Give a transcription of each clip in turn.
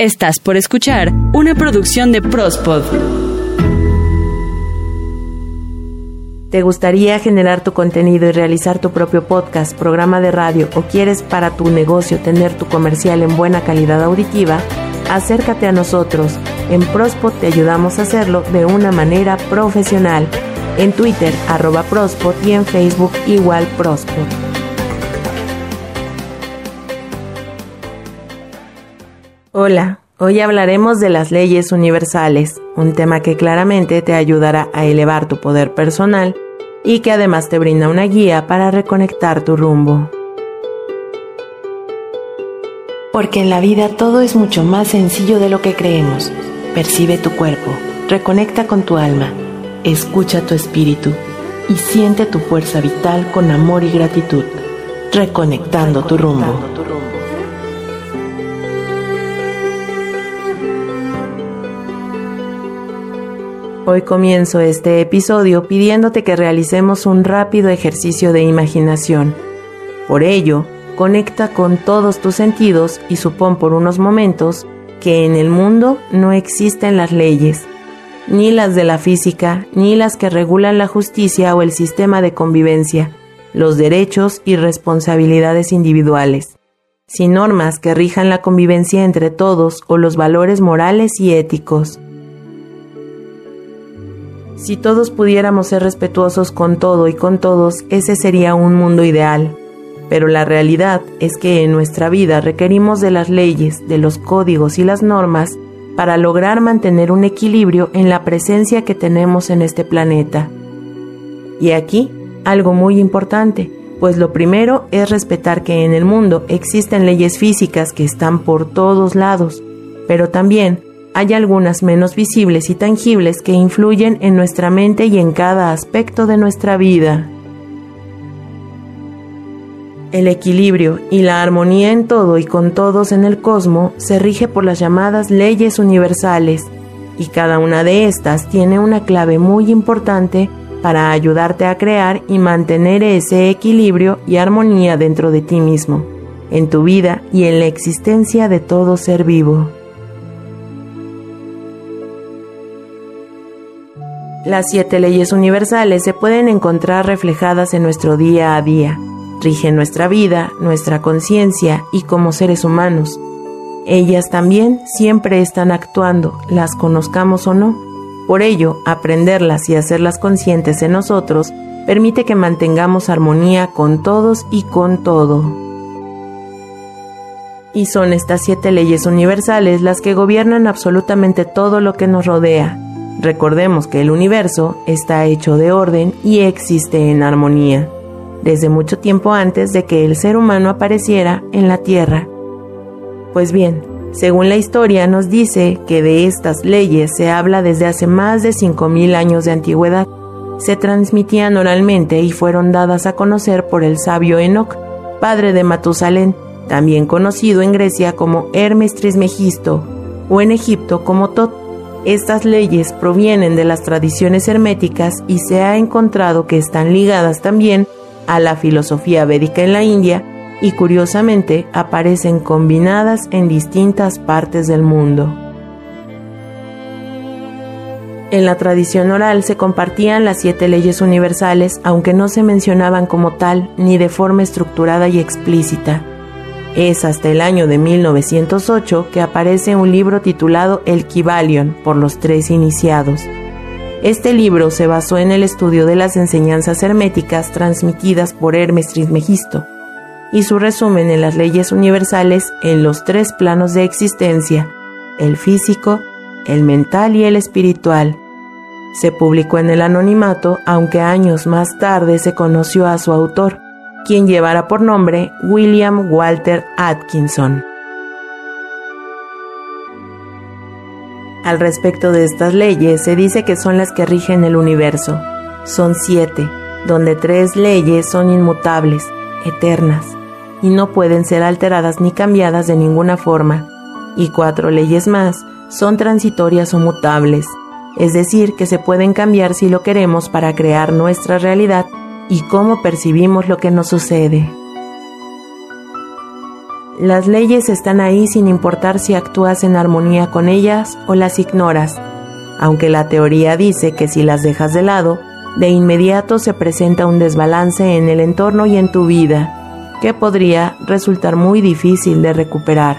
Estás por escuchar una producción de Prospod. ¿Te gustaría generar tu contenido y realizar tu propio podcast, programa de radio o quieres para tu negocio tener tu comercial en buena calidad auditiva? Acércate a nosotros. En Prospod te ayudamos a hacerlo de una manera profesional. En Twitter, arroba Prospod y en Facebook igual Prospod. Hola, hoy hablaremos de las leyes universales, un tema que claramente te ayudará a elevar tu poder personal y que además te brinda una guía para reconectar tu rumbo. Porque en la vida todo es mucho más sencillo de lo que creemos. Percibe tu cuerpo, reconecta con tu alma, escucha tu espíritu y siente tu fuerza vital con amor y gratitud, reconectando tu rumbo. Hoy comienzo este episodio pidiéndote que realicemos un rápido ejercicio de imaginación. Por ello, conecta con todos tus sentidos y supón por unos momentos que en el mundo no existen las leyes, ni las de la física, ni las que regulan la justicia o el sistema de convivencia, los derechos y responsabilidades individuales, sin normas que rijan la convivencia entre todos o los valores morales y éticos. Si todos pudiéramos ser respetuosos con todo y con todos, ese sería un mundo ideal. Pero la realidad es que en nuestra vida requerimos de las leyes, de los códigos y las normas para lograr mantener un equilibrio en la presencia que tenemos en este planeta. Y aquí, algo muy importante, pues lo primero es respetar que en el mundo existen leyes físicas que están por todos lados, pero también hay algunas menos visibles y tangibles que influyen en nuestra mente y en cada aspecto de nuestra vida. El equilibrio y la armonía en todo y con todos en el cosmos se rige por las llamadas leyes universales, y cada una de estas tiene una clave muy importante para ayudarte a crear y mantener ese equilibrio y armonía dentro de ti mismo, en tu vida y en la existencia de todo ser vivo. Las siete leyes universales se pueden encontrar reflejadas en nuestro día a día. Rigen nuestra vida, nuestra conciencia y como seres humanos. Ellas también siempre están actuando, las conozcamos o no. Por ello, aprenderlas y hacerlas conscientes en nosotros permite que mantengamos armonía con todos y con todo. Y son estas siete leyes universales las que gobiernan absolutamente todo lo que nos rodea, Recordemos que el universo está hecho de orden y existe en armonía, desde mucho tiempo antes de que el ser humano apareciera en la Tierra. Pues bien, según la historia nos dice que de estas leyes se habla desde hace más de 5.000 años de antigüedad. Se transmitían oralmente y fueron dadas a conocer por el sabio Enoch, padre de Matusalén, también conocido en Grecia como Hermes Trismegisto o en Egipto como Tot. Estas leyes provienen de las tradiciones herméticas y se ha encontrado que están ligadas también a la filosofía védica en la India y curiosamente aparecen combinadas en distintas partes del mundo. En la tradición oral se compartían las siete leyes universales, aunque no se mencionaban como tal ni de forma estructurada y explícita. Es hasta el año de 1908 que aparece un libro titulado El Kybalion por los tres iniciados. Este libro se basó en el estudio de las enseñanzas herméticas transmitidas por Hermes Trismegisto y su resumen en las leyes universales en los tres planos de existencia, el físico, el mental y el espiritual. Se publicó en el anonimato, aunque años más tarde se conoció a su autor, quien llevara por nombre William Walter Atkinson. Al respecto de estas leyes, se dice que son las que rigen el universo. Son siete, donde tres leyes son inmutables, eternas, y no pueden ser alteradas ni cambiadas de ninguna forma, y cuatro leyes más son transitorias o mutables, es decir, que se pueden cambiar si lo queremos para crear nuestra realidad y cómo percibimos lo que nos sucede. Las leyes están ahí sin importar si actúas en armonía con ellas o las ignoras, aunque la teoría dice que si las dejas de lado, de inmediato se presenta un desbalance en el entorno y en tu vida, que podría resultar muy difícil de recuperar.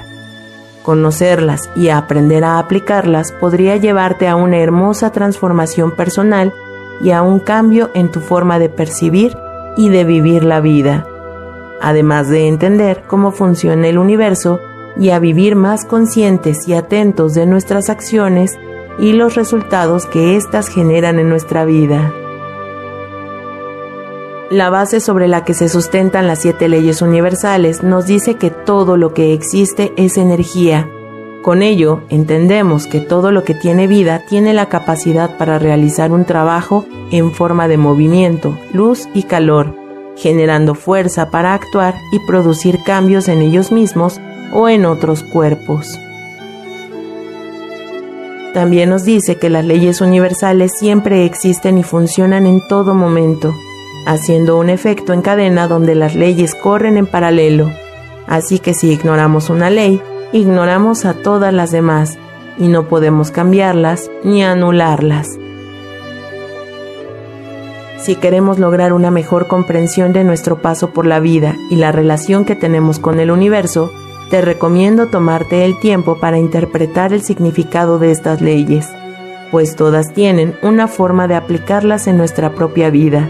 Conocerlas y aprender a aplicarlas podría llevarte a una hermosa transformación personal y a un cambio en tu forma de percibir y de vivir la vida, además de entender cómo funciona el universo y a vivir más conscientes y atentos de nuestras acciones y los resultados que éstas generan en nuestra vida. La base sobre la que se sustentan las siete leyes universales nos dice que todo lo que existe es energía. Con ello, entendemos que todo lo que tiene vida tiene la capacidad para realizar un trabajo en forma de movimiento, luz y calor, generando fuerza para actuar y producir cambios en ellos mismos o en otros cuerpos. También nos dice que las leyes universales siempre existen y funcionan en todo momento haciendo un efecto en cadena donde las leyes corren en paralelo. Así que si ignoramos una ley, ignoramos a todas las demás y no podemos cambiarlas ni anularlas. Si queremos lograr una mejor comprensión de nuestro paso por la vida y la relación que tenemos con el universo, te recomiendo tomarte el tiempo para interpretar el significado de estas leyes, pues todas tienen una forma de aplicarlas en nuestra propia vida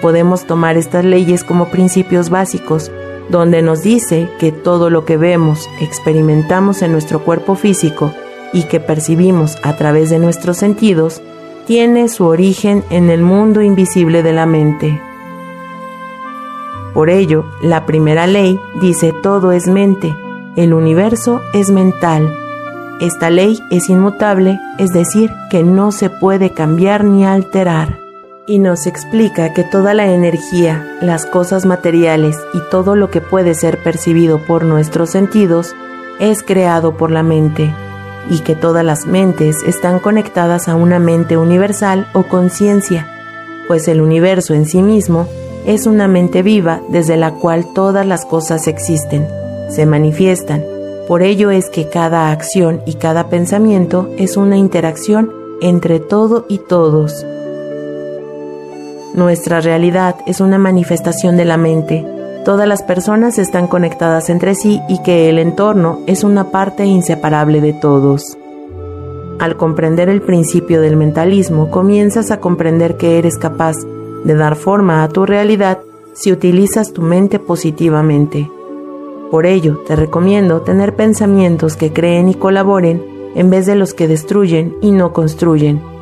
podemos tomar estas leyes como principios básicos, donde nos dice que todo lo que vemos, experimentamos en nuestro cuerpo físico y que percibimos a través de nuestros sentidos, tiene su origen en el mundo invisible de la mente. Por ello, la primera ley dice todo es mente, el universo es mental. Esta ley es inmutable, es decir, que no se puede cambiar ni alterar y nos explica que toda la energía, las cosas materiales y todo lo que puede ser percibido por nuestros sentidos es creado por la mente y que todas las mentes están conectadas a una mente universal o conciencia, pues el universo en sí mismo es una mente viva desde la cual todas las cosas existen, se manifiestan. Por ello es que cada acción y cada pensamiento es una interacción entre todo y todos. Nuestra realidad es una manifestación de la mente. Todas las personas están conectadas entre sí y que el entorno es una parte inseparable de todos. Al comprender el principio del mentalismo, comienzas a comprender que eres capaz de dar forma a tu realidad si utilizas tu mente positivamente. Por ello, te recomiendo tener pensamientos que creen y colaboren en vez de los que destruyen y no construyen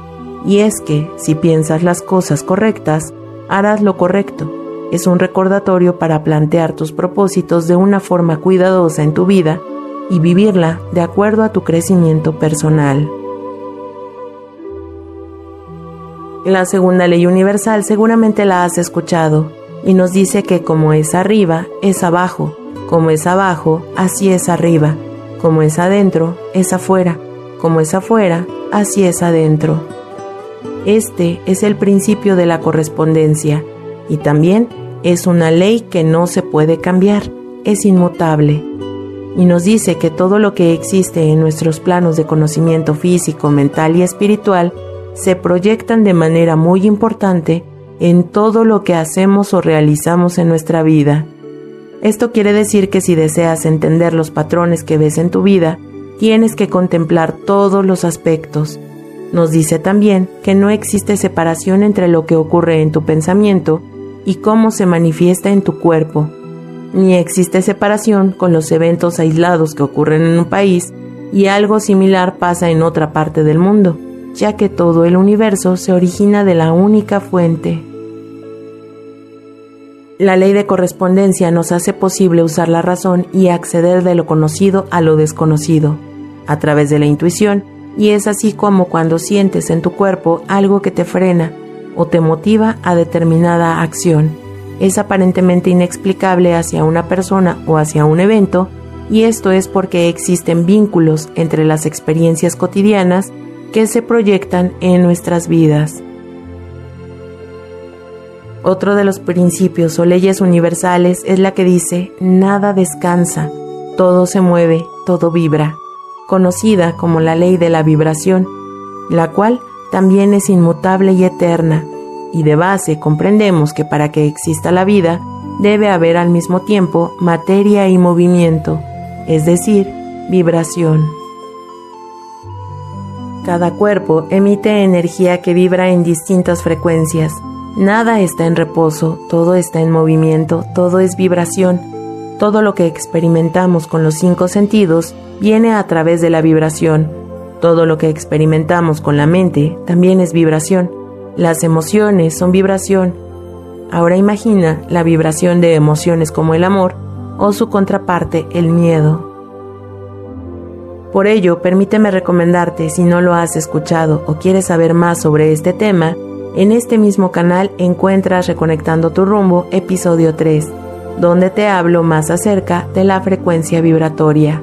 y es que, si piensas las cosas correctas, harás lo correcto. Es un recordatorio para plantear tus propósitos de una forma cuidadosa en tu vida y vivirla de acuerdo a tu crecimiento personal. La segunda ley universal seguramente la has escuchado y nos dice que como es arriba, es abajo, como es abajo, así es arriba, como es adentro, es afuera, como es afuera, así es adentro. Este es el principio de la correspondencia y también es una ley que no se puede cambiar, es inmutable. Y nos dice que todo lo que existe en nuestros planos de conocimiento físico, mental y espiritual se proyectan de manera muy importante en todo lo que hacemos o realizamos en nuestra vida. Esto quiere decir que si deseas entender los patrones que ves en tu vida, tienes que contemplar todos los aspectos, nos dice también que no existe separación entre lo que ocurre en tu pensamiento y cómo se manifiesta en tu cuerpo, ni existe separación con los eventos aislados que ocurren en un país y algo similar pasa en otra parte del mundo, ya que todo el universo se origina de la única fuente. La ley de correspondencia nos hace posible usar la razón y acceder de lo conocido a lo desconocido, a través de la intuición, y es así como cuando sientes en tu cuerpo algo que te frena o te motiva a determinada acción. Es aparentemente inexplicable hacia una persona o hacia un evento, y esto es porque existen vínculos entre las experiencias cotidianas que se proyectan en nuestras vidas. Otro de los principios o leyes universales es la que dice, nada descansa, Todo se mueve, todo vibra, conocida como la ley de la vibración, la cual también es inmutable y eterna, y de base comprendemos que para que exista la vida debe haber al mismo tiempo materia y movimiento, es decir, vibración. Cada cuerpo emite energía que vibra en distintas frecuencias. Nada está en reposo, todo está en movimiento, todo es vibración. Todo lo que experimentamos con los cinco sentidos viene a través de la vibración. Todo lo que experimentamos con la mente también es vibración. Las emociones son vibración. Ahora imagina la vibración de emociones como el amor o su contraparte, el miedo. Por ello, permíteme recomendarte, si no lo has escuchado o quieres saber más sobre este tema, en este mismo canal encuentras Reconectando tu rumbo, episodio 3, donde te hablo más acerca de la frecuencia vibratoria.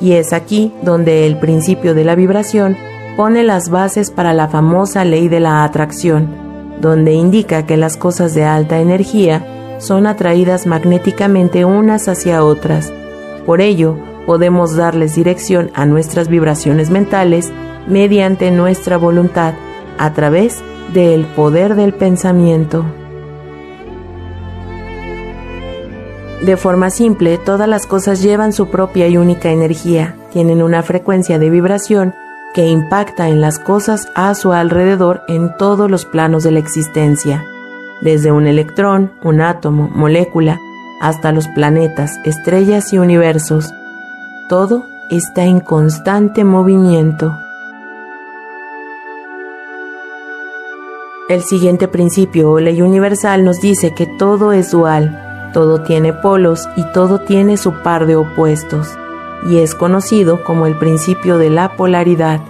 Y es aquí donde el principio de la vibración pone las bases para la famosa ley de la atracción, donde indica que las cosas de alta energía son atraídas magnéticamente unas hacia otras. Por ello, podemos darles dirección a nuestras vibraciones mentales mediante nuestra voluntad a través del poder del pensamiento. De forma simple, todas las cosas llevan su propia y única energía, tienen una frecuencia de vibración que impacta en las cosas a su alrededor en todos los planos de la existencia, desde un electrón, un átomo, molécula, hasta los planetas, estrellas y universos, todo está en constante movimiento. El siguiente principio o ley universal nos dice que todo es dual, todo tiene polos y todo tiene su par de opuestos, y es conocido como el principio de la polaridad.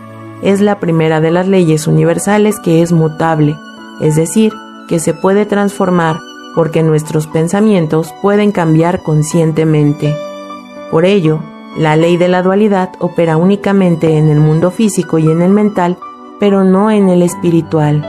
Es la primera de las leyes universales que es mutable, es decir, que se puede transformar porque nuestros pensamientos pueden cambiar conscientemente. Por ello, la ley de la dualidad opera únicamente en el mundo físico y en el mental, pero no en el espiritual.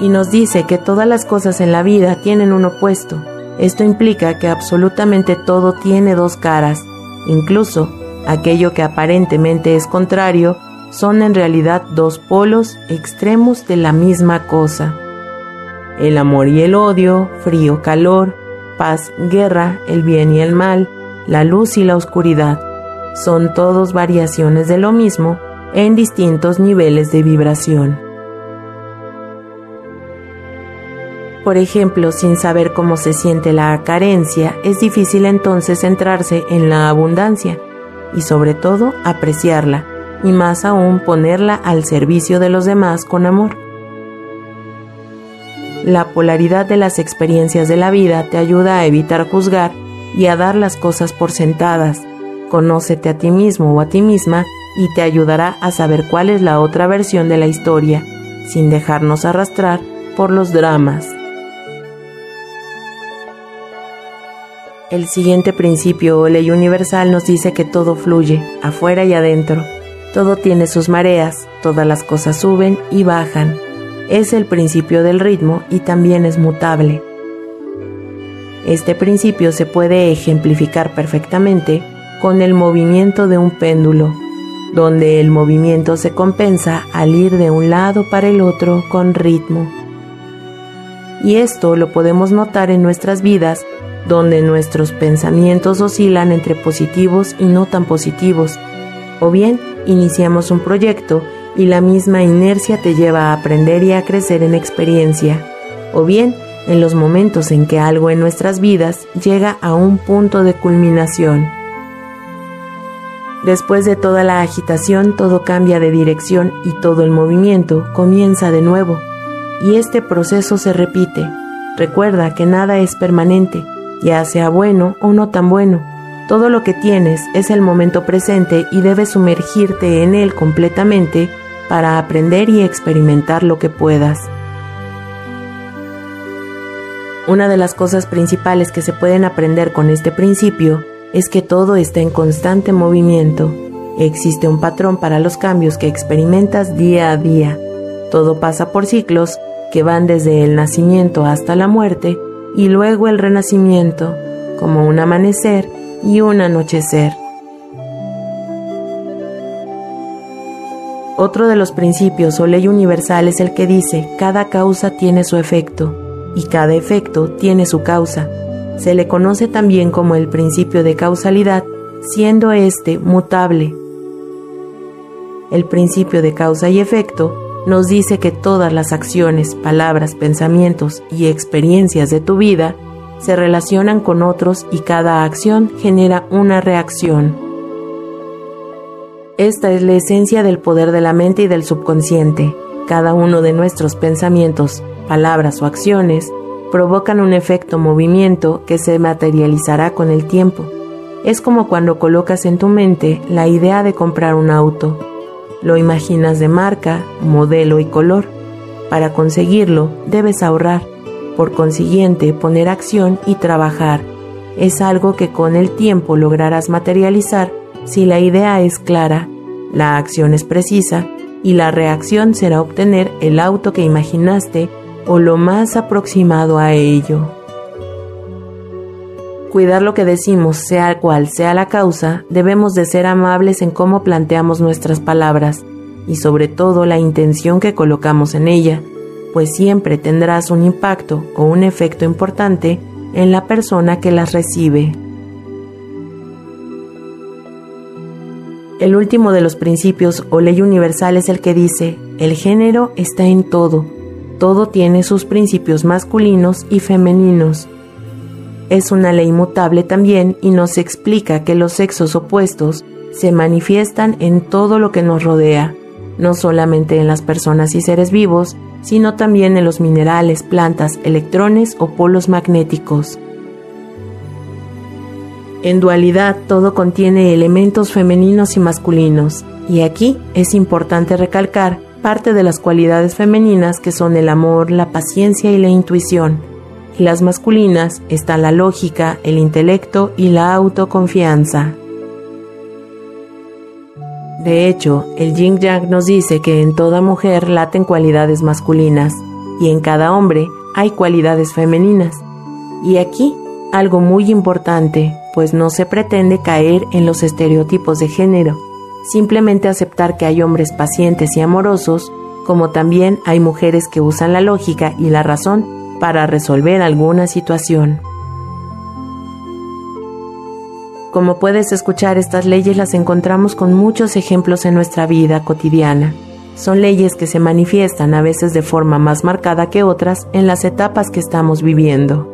Y nos dice que todas las cosas en la vida tienen un opuesto. Esto implica que absolutamente todo tiene dos caras. Incluso aquello que aparentemente es contrario son en realidad dos polos extremos de la misma cosa. El amor y el odio, frío, calor, paz, guerra, el bien y el mal, la luz y la oscuridad son todos variaciones de lo mismo en distintos niveles de vibración. Por ejemplo, sin saber cómo se siente la carencia, es difícil entonces centrarse en la abundancia y sobre todo apreciarla, y más aún ponerla al servicio de los demás con amor. La polaridad de las experiencias de la vida te ayuda a evitar juzgar y a dar las cosas por sentadas. Conócete a ti mismo o a ti misma y te ayudará a saber cuál es la otra versión de la historia, sin dejarnos arrastrar por los dramas. El siguiente principio o ley universal nos dice que todo fluye, afuera y adentro. Todo tiene sus mareas, todas las cosas suben y bajan. Es el principio del ritmo y también es mutable. Este principio se puede ejemplificar perfectamente con el movimiento de un péndulo, donde el movimiento se compensa al ir de un lado para el otro con ritmo. Y esto lo podemos notar en nuestras vidas, donde nuestros pensamientos oscilan entre positivos y no tan positivos, o bien iniciamos un proyecto y la misma inercia te lleva a aprender y a crecer en experiencia, o bien en los momentos en que algo en nuestras vidas llega a un punto de culminación. Después de toda la agitación, todo cambia de dirección y todo el movimiento comienza de nuevo. Y este proceso se repite. Recuerda que nada es permanente, ya sea bueno o no tan bueno. Todo lo que tienes es el momento presente y debes sumergirte en él completamente para aprender y experimentar lo que puedas. Una de las cosas principales que se pueden aprender con este principio es que todo está en constante movimiento. Existe un patrón para los cambios que experimentas día a día. Todo pasa por ciclos que van desde el nacimiento hasta la muerte y luego el renacimiento, como un amanecer y un anochecer. Otro de los principios o ley universal es el que dice, cada causa tiene su efecto y cada efecto tiene su causa. Se le conoce también como el principio de causalidad, siendo éste mutable. El principio de causa y efecto nos dice que todas las acciones, palabras, pensamientos y experiencias de tu vida se relacionan con otros y cada acción genera una reacción. Esta es la esencia del poder de la mente y del subconsciente. Cada uno de nuestros pensamientos, palabras o acciones provocan un efecto movimiento que se materializará con el tiempo. Es como cuando colocas en tu mente la idea de comprar un auto. Lo imaginas de marca, modelo y color. Para conseguirlo debes ahorrar. Por consiguiente, poner acción y trabajar. Es algo que con el tiempo lograrás materializar si la idea es clara, la acción es precisa y la reacción será obtener el auto que imaginaste o lo más aproximado a ello. Cuidar lo que decimos, sea cual sea la causa, debemos de ser amables en cómo planteamos nuestras palabras y sobre todo la intención que colocamos en ella, pues siempre tendrás un impacto o un efecto importante en la persona que las recibe. El último de los principios o ley universal es el que dice, el género está en todo, todo tiene sus principios masculinos y femeninos. Es una ley mutable también y nos explica que los sexos opuestos se manifiestan en todo lo que nos rodea, no solamente en las personas y seres vivos, sino también en los minerales, plantas, electrones o polos magnéticos. En dualidad todo contiene elementos femeninos y masculinos, y aquí es importante recalcar parte de las cualidades femeninas que son el amor, la paciencia y la intuición. Y las masculinas están la lógica, el intelecto y la autoconfianza. De hecho, el Yin Yang nos dice que en toda mujer laten cualidades masculinas y en cada hombre hay cualidades femeninas. Y aquí algo muy importante, pues no se pretende caer en los estereotipos de género, simplemente aceptar que hay hombres pacientes y amorosos, como también hay mujeres que usan la lógica y la razón para resolver alguna situación. Como puedes escuchar, estas leyes las encontramos con muchos ejemplos en nuestra vida cotidiana. Son leyes que se manifiestan a veces de forma más marcada que otras en las etapas que estamos viviendo.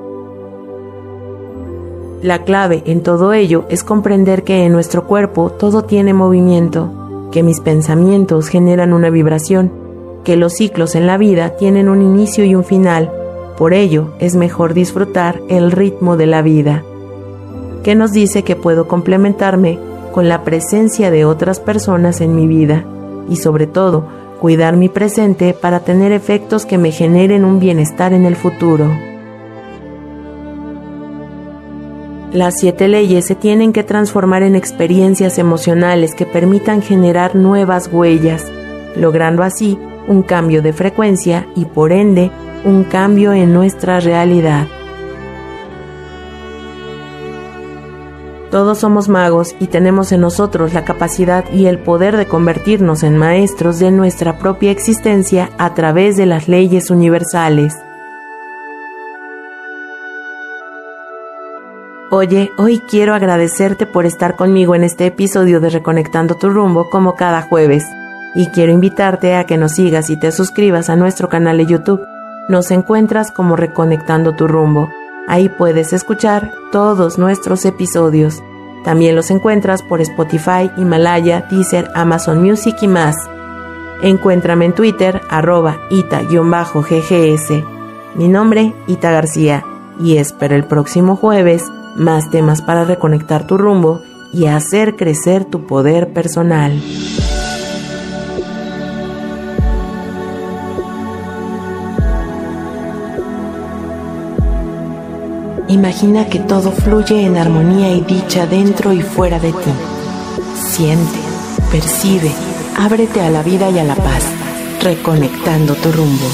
La clave en todo ello es comprender que en nuestro cuerpo todo tiene movimiento, que mis pensamientos generan una vibración, que los ciclos en la vida tienen un inicio y un final, por ello es mejor disfrutar el ritmo de la vida, que nos dice que puedo complementarme con la presencia de otras personas en mi vida y sobre todo cuidar mi presente para tener efectos que me generen un bienestar en el futuro. Las siete leyes se tienen que transformar en experiencias emocionales que permitan generar nuevas huellas, logrando así un cambio de frecuencia y por ende un cambio en nuestra realidad. Todos somos magos y tenemos en nosotros la capacidad y el poder de convertirnos en maestros de nuestra propia existencia a través de las leyes universales. Oye, hoy quiero agradecerte por estar conmigo en este episodio de Reconectando tu rumbo como cada jueves. Y quiero invitarte a que nos sigas y te suscribas a nuestro canal de YouTube. Nos encuentras como Reconectando tu rumbo. Ahí puedes escuchar todos nuestros episodios. También los encuentras por Spotify, Himalaya, Deezer, Amazon Music y más. Encuéntrame en Twitter, arroba ita-ggs. Mi nombre, Ita García, y espero el próximo jueves más temas para reconectar tu rumbo y hacer crecer tu poder personal. Imagina que todo fluye en armonía y dicha dentro y fuera de ti. Siente, percibe, ábrete a la vida y a la paz, reconectando tu rumbo.